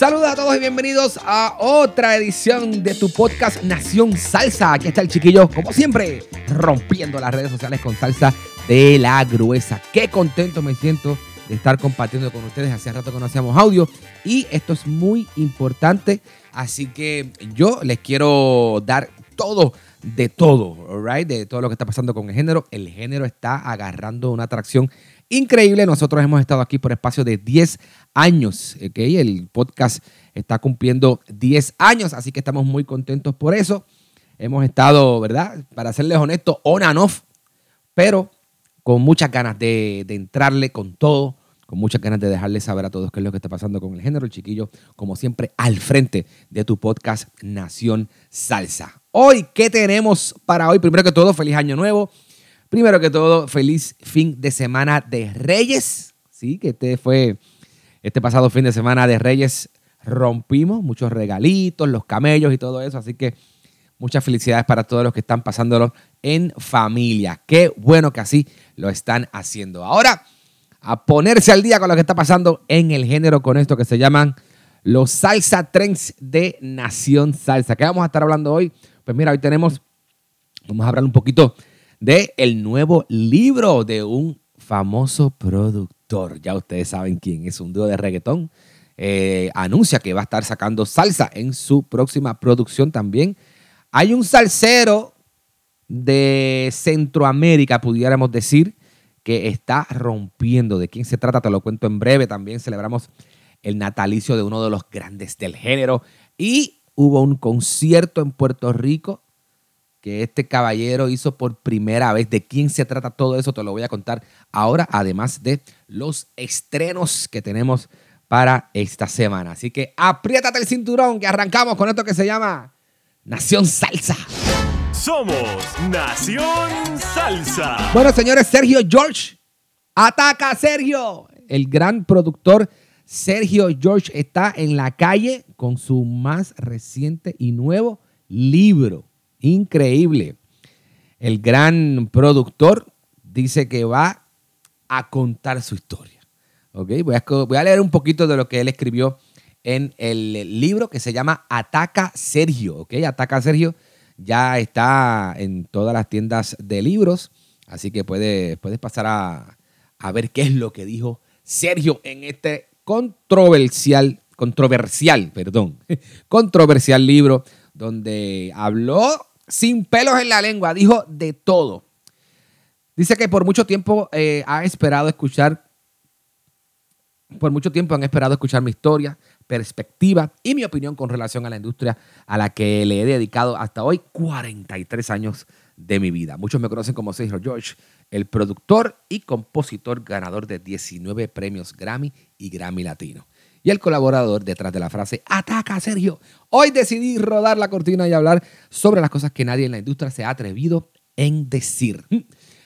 Saludos a todos y bienvenidos a otra edición de tu podcast Nación Salsa. Aquí está el chiquillo, como siempre, rompiendo las redes sociales con salsa de la gruesa. Qué contento me siento de estar compartiendo con ustedes. Hace rato que no hacíamos audio y esto es muy importante. Así que yo les quiero dar todo de todo, right? De todo lo que está pasando con el género. El género está agarrando una atracción increíble. Nosotros hemos estado aquí por espacio de 10 años, ¿ok? El podcast está cumpliendo 10 años, así que estamos muy contentos por eso. Hemos estado, ¿verdad? Para serles honestos, on and off, pero con muchas ganas de, de entrarle con todo, con muchas ganas de dejarles saber a todos qué es lo que está pasando con el género. El chiquillo, como siempre, al frente de tu podcast Nación Salsa. Hoy, ¿qué tenemos para hoy? Primero que todo, feliz año nuevo. Primero que todo, feliz fin de semana de Reyes. Sí, que este fue este pasado fin de semana de Reyes. Rompimos muchos regalitos, los camellos y todo eso. Así que muchas felicidades para todos los que están pasándolo en familia. Qué bueno que así lo están haciendo. Ahora, a ponerse al día con lo que está pasando en el género con esto que se llaman los salsa trends de Nación Salsa. ¿Qué vamos a estar hablando hoy? Pues mira, hoy tenemos, vamos a hablar un poquito de el nuevo libro de un famoso productor. Ya ustedes saben quién es, un dúo de reggaetón. Eh, anuncia que va a estar sacando salsa en su próxima producción también. Hay un salsero de Centroamérica, pudiéramos decir, que está rompiendo. ¿De quién se trata? Te lo cuento en breve. También celebramos el natalicio de uno de los grandes del género. Y hubo un concierto en Puerto Rico que este caballero hizo por primera vez. ¿De quién se trata todo eso? Te lo voy a contar ahora, además de los estrenos que tenemos para esta semana. Así que apriétate el cinturón que arrancamos con esto que se llama Nación Salsa. Somos Nación Salsa. Bueno, señores, Sergio George. Ataca Sergio. El gran productor Sergio George está en la calle con su más reciente y nuevo libro. Increíble. El gran productor dice que va a contar su historia. Okay, voy, a, voy a leer un poquito de lo que él escribió en el libro que se llama Ataca Sergio. Okay, Ataca Sergio ya está en todas las tiendas de libros, así que puedes, puedes pasar a, a ver qué es lo que dijo Sergio en este controversial, controversial, perdón, controversial libro donde habló sin pelos en la lengua, dijo de todo. Dice que por mucho tiempo eh, ha esperado escuchar, por mucho tiempo han esperado escuchar mi historia, perspectiva y mi opinión con relación a la industria a la que le he dedicado hasta hoy 43 años de mi vida. Muchos me conocen como Sergio George, el productor y compositor ganador de 19 premios Grammy y Grammy Latino. Y el colaborador detrás de la frase Ataca Sergio. Hoy decidí rodar la cortina y hablar sobre las cosas que nadie en la industria se ha atrevido en decir.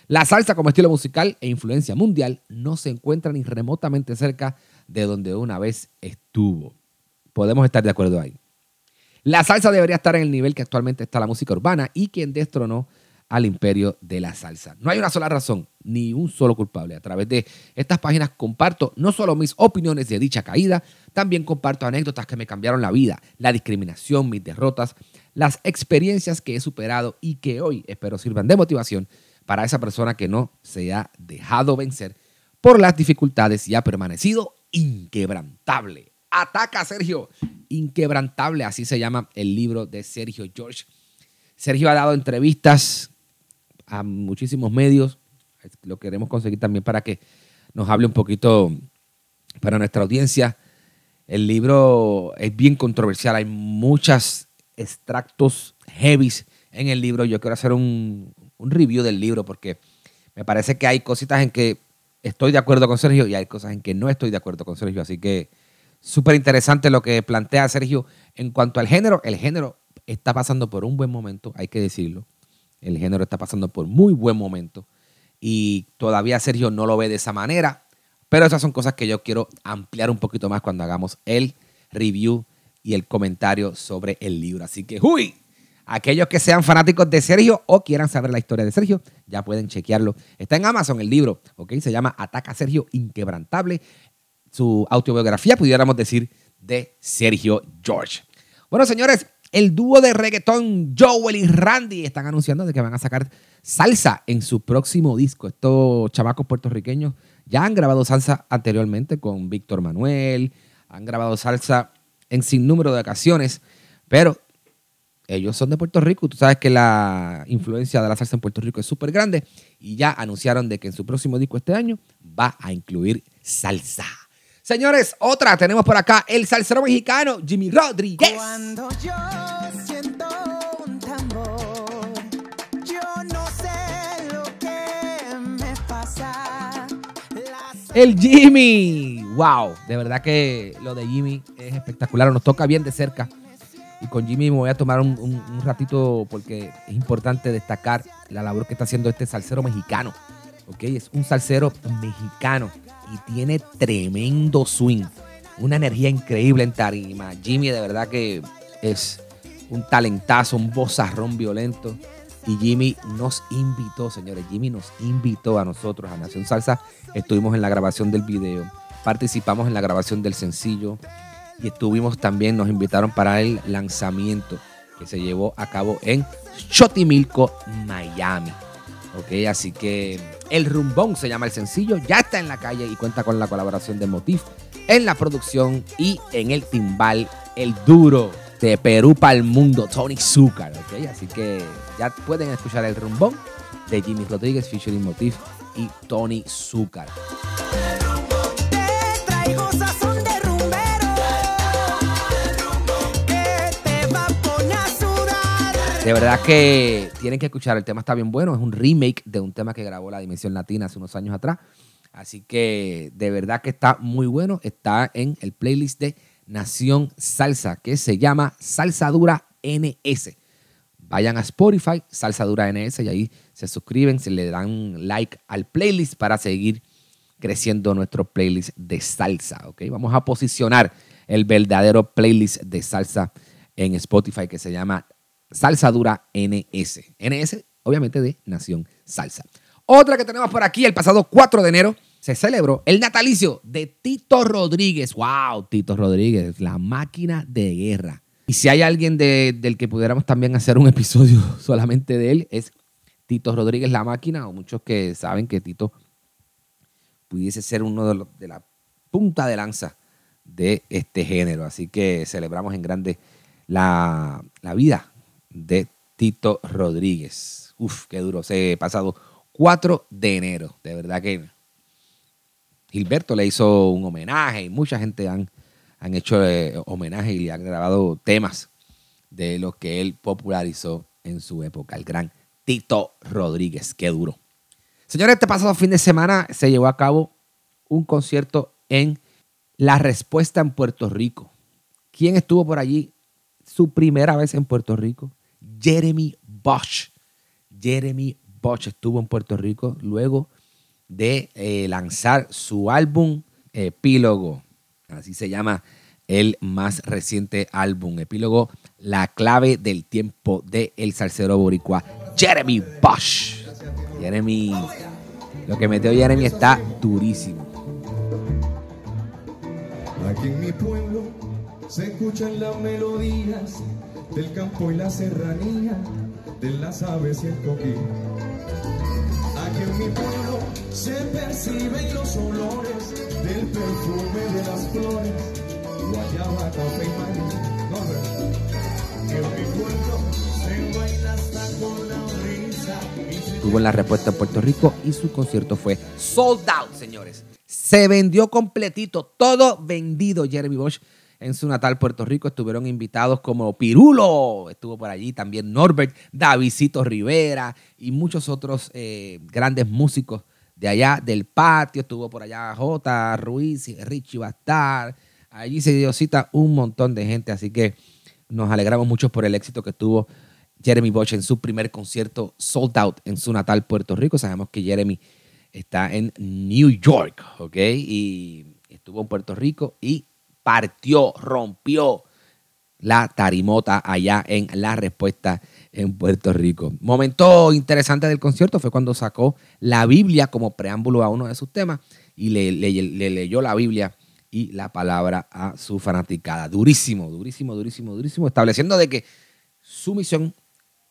La salsa como estilo musical e influencia mundial no se encuentra ni remotamente cerca de donde una vez estuvo. Podemos estar de acuerdo ahí. La salsa debería estar en el nivel que actualmente está la música urbana y quien destronó al imperio de la salsa. No hay una sola razón, ni un solo culpable. A través de estas páginas comparto no solo mis opiniones de dicha caída, también comparto anécdotas que me cambiaron la vida, la discriminación, mis derrotas, las experiencias que he superado y que hoy espero sirvan de motivación para esa persona que no se ha dejado vencer por las dificultades y ha permanecido inquebrantable. Ataca Sergio, inquebrantable, así se llama el libro de Sergio George. Sergio ha dado entrevistas a muchísimos medios, lo queremos conseguir también para que nos hable un poquito para nuestra audiencia. El libro es bien controversial, hay muchos extractos heavies en el libro. Yo quiero hacer un, review del libro porque me parece que hay cositas en que estoy de acuerdo con Sergio y hay cosas en que no estoy de acuerdo con Sergio. Así que súper interesante lo que plantea Sergio en cuanto al género. El género está pasando por un buen momento, hay que decirlo. El género está pasando por muy buen momento y todavía Sergio no lo ve de esa manera. Pero esas son cosas que yo quiero ampliar un poquito más cuando hagamos el review y el comentario sobre el libro. Así que, ¡uy! Aquellos que sean fanáticos de Sergio o quieran saber la historia de Sergio, ya pueden chequearlo. Está en Amazon el libro, ¿ok? Se llama Ataca Sergio Inquebrantable. Su autobiografía, pudiéramos decir, de Sergio George. Bueno, señores, el dúo de reggaetón Joel y Randy están anunciando de que van a sacar salsa en su próximo disco. Estos chamacos puertorriqueños ya han grabado salsa anteriormente con Víctor Manuel, han grabado salsa en sinnúmero de ocasiones, pero ellos son de Puerto Rico. Tú sabes que la influencia de la salsa en Puerto Rico es súper grande y ya anunciaron de que en su próximo disco este año va a incluir salsa. Señores, otra tenemos por acá el salsero mexicano Jimmy Rodríguez. Cuando yo siento un tambor, yo no sé lo que me pasa. El Jimmy. Wow, de verdad que lo de Jimmy es espectacular. Nos toca bien de cerca. Y con Jimmy me voy a tomar un, un- un ratito porque es importante destacar la labor que está haciendo este salsero mexicano. ¿ok? Es un salsero mexicano y tiene tremendo swing. Una energía increíble en tarima. Jimmy de verdad que es un talentazo, un bozarrón violento. Y Jimmy nos invitó, señores. Jimmy nos invitó a nosotros, a Nación Salsa. Estuvimos en la grabación del video. Participamos en la grabación del sencillo. Y estuvimos también, nos invitaron para el lanzamiento que se llevó a cabo en Chotimilco, Miami. Ok, así que El Rumbón se llama el sencillo, ya está en la calle y cuenta con la colaboración de Motif en la producción y en el timbal, el duro de Perú para el mundo, Tony Zucker. Ok, así que ya pueden escuchar El Rumbón de Jimmy Rodríguez, featuring Motif y Tony Zucker. De verdad que tienen que escuchar, el tema está bien bueno, es un remake de un tema que grabó la Dimensión Latina hace unos años atrás. Así que de verdad que está muy bueno, está en el playlist de Nación Salsa, que se llama Salsa Dura NS. Vayan a Spotify, Salsa Dura NS, y ahí se suscriben, se le dan like al playlist para seguir creciendo nuestro playlist de salsa. ¿ok? Vamos a posicionar el verdadero playlist de salsa en Spotify que se llama Salsa Dura NS. NS, obviamente, de Nación Salsa. Otra que tenemos por aquí, el pasado 4 de enero se celebró el natalicio de Tito Rodríguez. ¡Wow! Tito Rodríguez, la máquina de guerra. Y si hay alguien de- del que pudiéramos también hacer un episodio solamente de él, es Tito Rodríguez, la máquina, o muchos que saben que Tito pudiese ser uno de, de la punta de lanza de este género. Así que celebramos en grande la, la vida de Tito Rodríguez. Uf, qué duro. Se pasado 4 de enero. De verdad que Gilberto le hizo un homenaje y mucha gente han, han hecho eh, homenaje y han grabado temas de lo que él popularizó en su época. El gran Tito Rodríguez. Qué duro. Señores, este pasado fin de semana se llevó a cabo un concierto en La Respuesta en Puerto Rico. ¿Quién estuvo por allí? Su primera vez en Puerto Rico. Jeremy Bosch. Jeremy Bosch estuvo en Puerto Rico luego de eh, lanzar su álbum Epílogo. Así se llama el más reciente álbum. Epílogo, la clave del tiempo de el salsero boricua Jeremy Bosch. Jeremy, lo que metió Jeremy está durísimo. Aquí en mi pueblo se escuchan las melodías del campo y la serranía, de las aves y el coquí. Aquí en mi pueblo se perciben los olores del perfume de las flores, guayaba, café y. Que en mi pueblo se baila hasta con la brisa en la respuesta en Puerto Rico y su concierto fue sold out, señores. Se vendió completito, todo vendido Jeremy Bosch en su natal Puerto Rico. Estuvieron invitados como Pirulo, estuvo por allí también Norbert, Davidito Rivera y muchos otros eh, grandes músicos de allá del patio. Estuvo por allá J. Ruiz, Richie Bastar. Allí se dio cita un montón de gente, así que nos alegramos mucho por el éxito que tuvo Jeremy Bosch en su primer concierto sold out en su natal Puerto Rico. Sabemos que Jeremy está en New York, ¿ok? Y estuvo en Puerto Rico y partió, rompió la tarimota allá en la respuesta en Puerto Rico. Momento interesante del concierto fue cuando sacó la Biblia como preámbulo a uno de sus temas y le, le- le leyó la Biblia y la palabra a su fanaticada. Durísimo, durísimo, durísimo, durísimo. Estableciendo de que su misión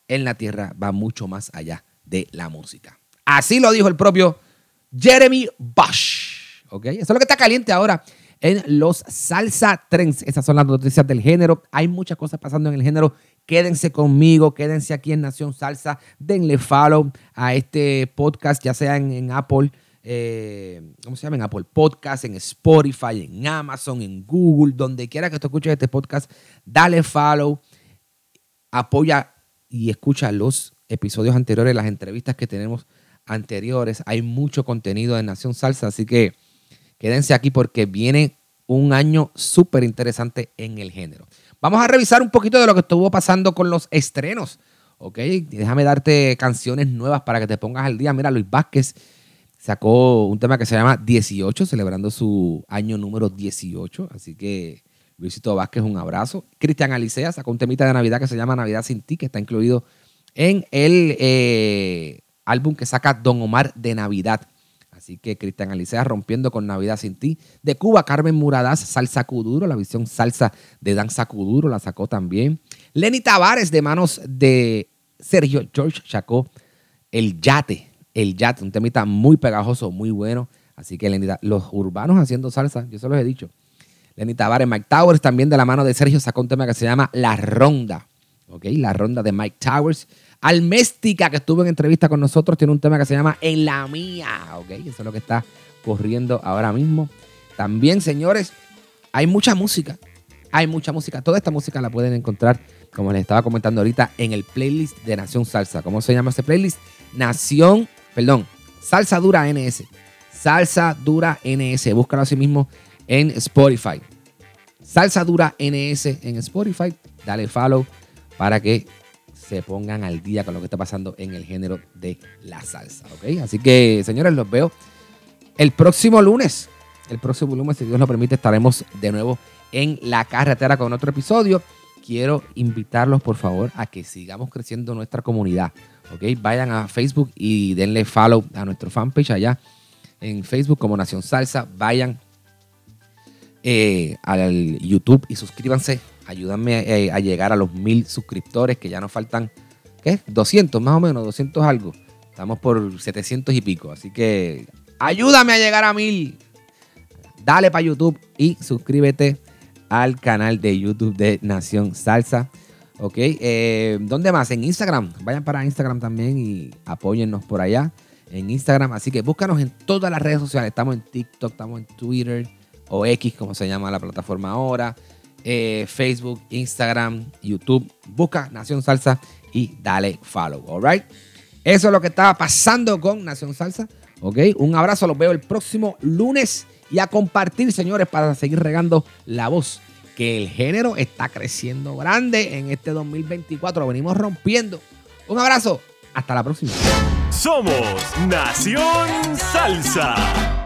en la tierra va mucho más allá de la música. Así lo dijo el propio Jeremy Bush. ¿Ok? Eso es lo que está caliente ahora en los salsa trends. Esas son las noticias del género. Hay muchas cosas pasando en el género. Quédense conmigo, quédense aquí en Nación Salsa. Denle follow a este podcast, ya sea en, Apple. eh, ¿Cómo se llama? En Apple Podcast, en Spotify, en Amazon, en Google, donde quiera que tú escuches este podcast, dale follow, apoya y escucha los episodios anteriores, las entrevistas que tenemos anteriores. Hay mucho contenido de Nación Salsa, así que quédense aquí porque viene un año súper interesante en el género. Vamos a revisar un poquito de lo que estuvo pasando con los estrenos, ¿ok? Déjame darte canciones nuevas para que te pongas al día. Mira, Luis Vázquez sacó un tema que se llama 18, celebrando su año número 18, así que Luisito Vázquez, un abrazo. Cristian Alicea sacó un temita de Navidad que se llama Navidad sin ti, que está incluido en el eh, álbum que saca Don Omar de Navidad. Así que Cristian Alicea rompiendo con Navidad sin ti. De Cuba, Carmen Muradas, Salsa Cuduro, la visión salsa de Danza Cuduro la sacó también. Lenny Tavares, de manos de Sergio George, sacó El Yate. El Yate, un temita muy pegajoso, muy bueno. Así que Lenny los urbanos haciendo salsa, yo se los he dicho. Lenny Tavares, Mike Towers, también de la mano de Sergio, sacó un tema que se llama La Ronda. ¿Ok? La Ronda de Mike Towers. Alméstica, que estuvo en entrevista con nosotros, tiene un tema que se llama En la Mía. ¿Ok? Eso es lo que está corriendo ahora mismo. También, señores, hay mucha música. Hay mucha música. Toda esta música la pueden encontrar, como les estaba comentando ahorita, en el playlist de Nación Salsa. ¿Cómo se llama ese playlist? Nación, perdón, Salsa Dura NS. Salsa Dura NS. Búscalo así mismo en Spotify. Salsa Dura NS en Spotify. Dale follow para que se pongan al día con lo que está pasando en el género de la salsa. ¿ok? Así que, señores, los veo el próximo lunes. El próximo lunes, si Dios lo permite, estaremos de nuevo en la carretera con otro episodio. Quiero invitarlos, por favor, a que sigamos creciendo nuestra comunidad. ¿ok? Vayan a Facebook y denle follow a nuestro fanpage allá en Facebook como Nación Salsa. Vayan eh, al YouTube y suscríbanse. Ayúdenme eh, a llegar a los mil suscriptores que ya nos faltan, ¿qué? 200 más o menos, 200 algo. Estamos por 700 y pico. Así que ayúdame a llegar a mil. Dale para YouTube y suscríbete al canal de YouTube de Nación Salsa. Ok, eh, ¿dónde más? En Instagram. Vayan para Instagram también y apóyennos por allá en Instagram. Así que búscanos en todas las redes sociales. Estamos en TikTok, estamos en Twitter o X, como se llama la plataforma ahora. Eh, Facebook, Instagram, YouTube. Busca Nación Salsa y dale follow. All right. Eso es lo que estaba pasando con Nación Salsa. Ok, un abrazo. Los veo el próximo lunes y a compartir, señores, para seguir regando la voz. Que el género está creciendo grande en este 2024. Lo venimos rompiendo. Un abrazo. Hasta la próxima. Somos Nación Salsa.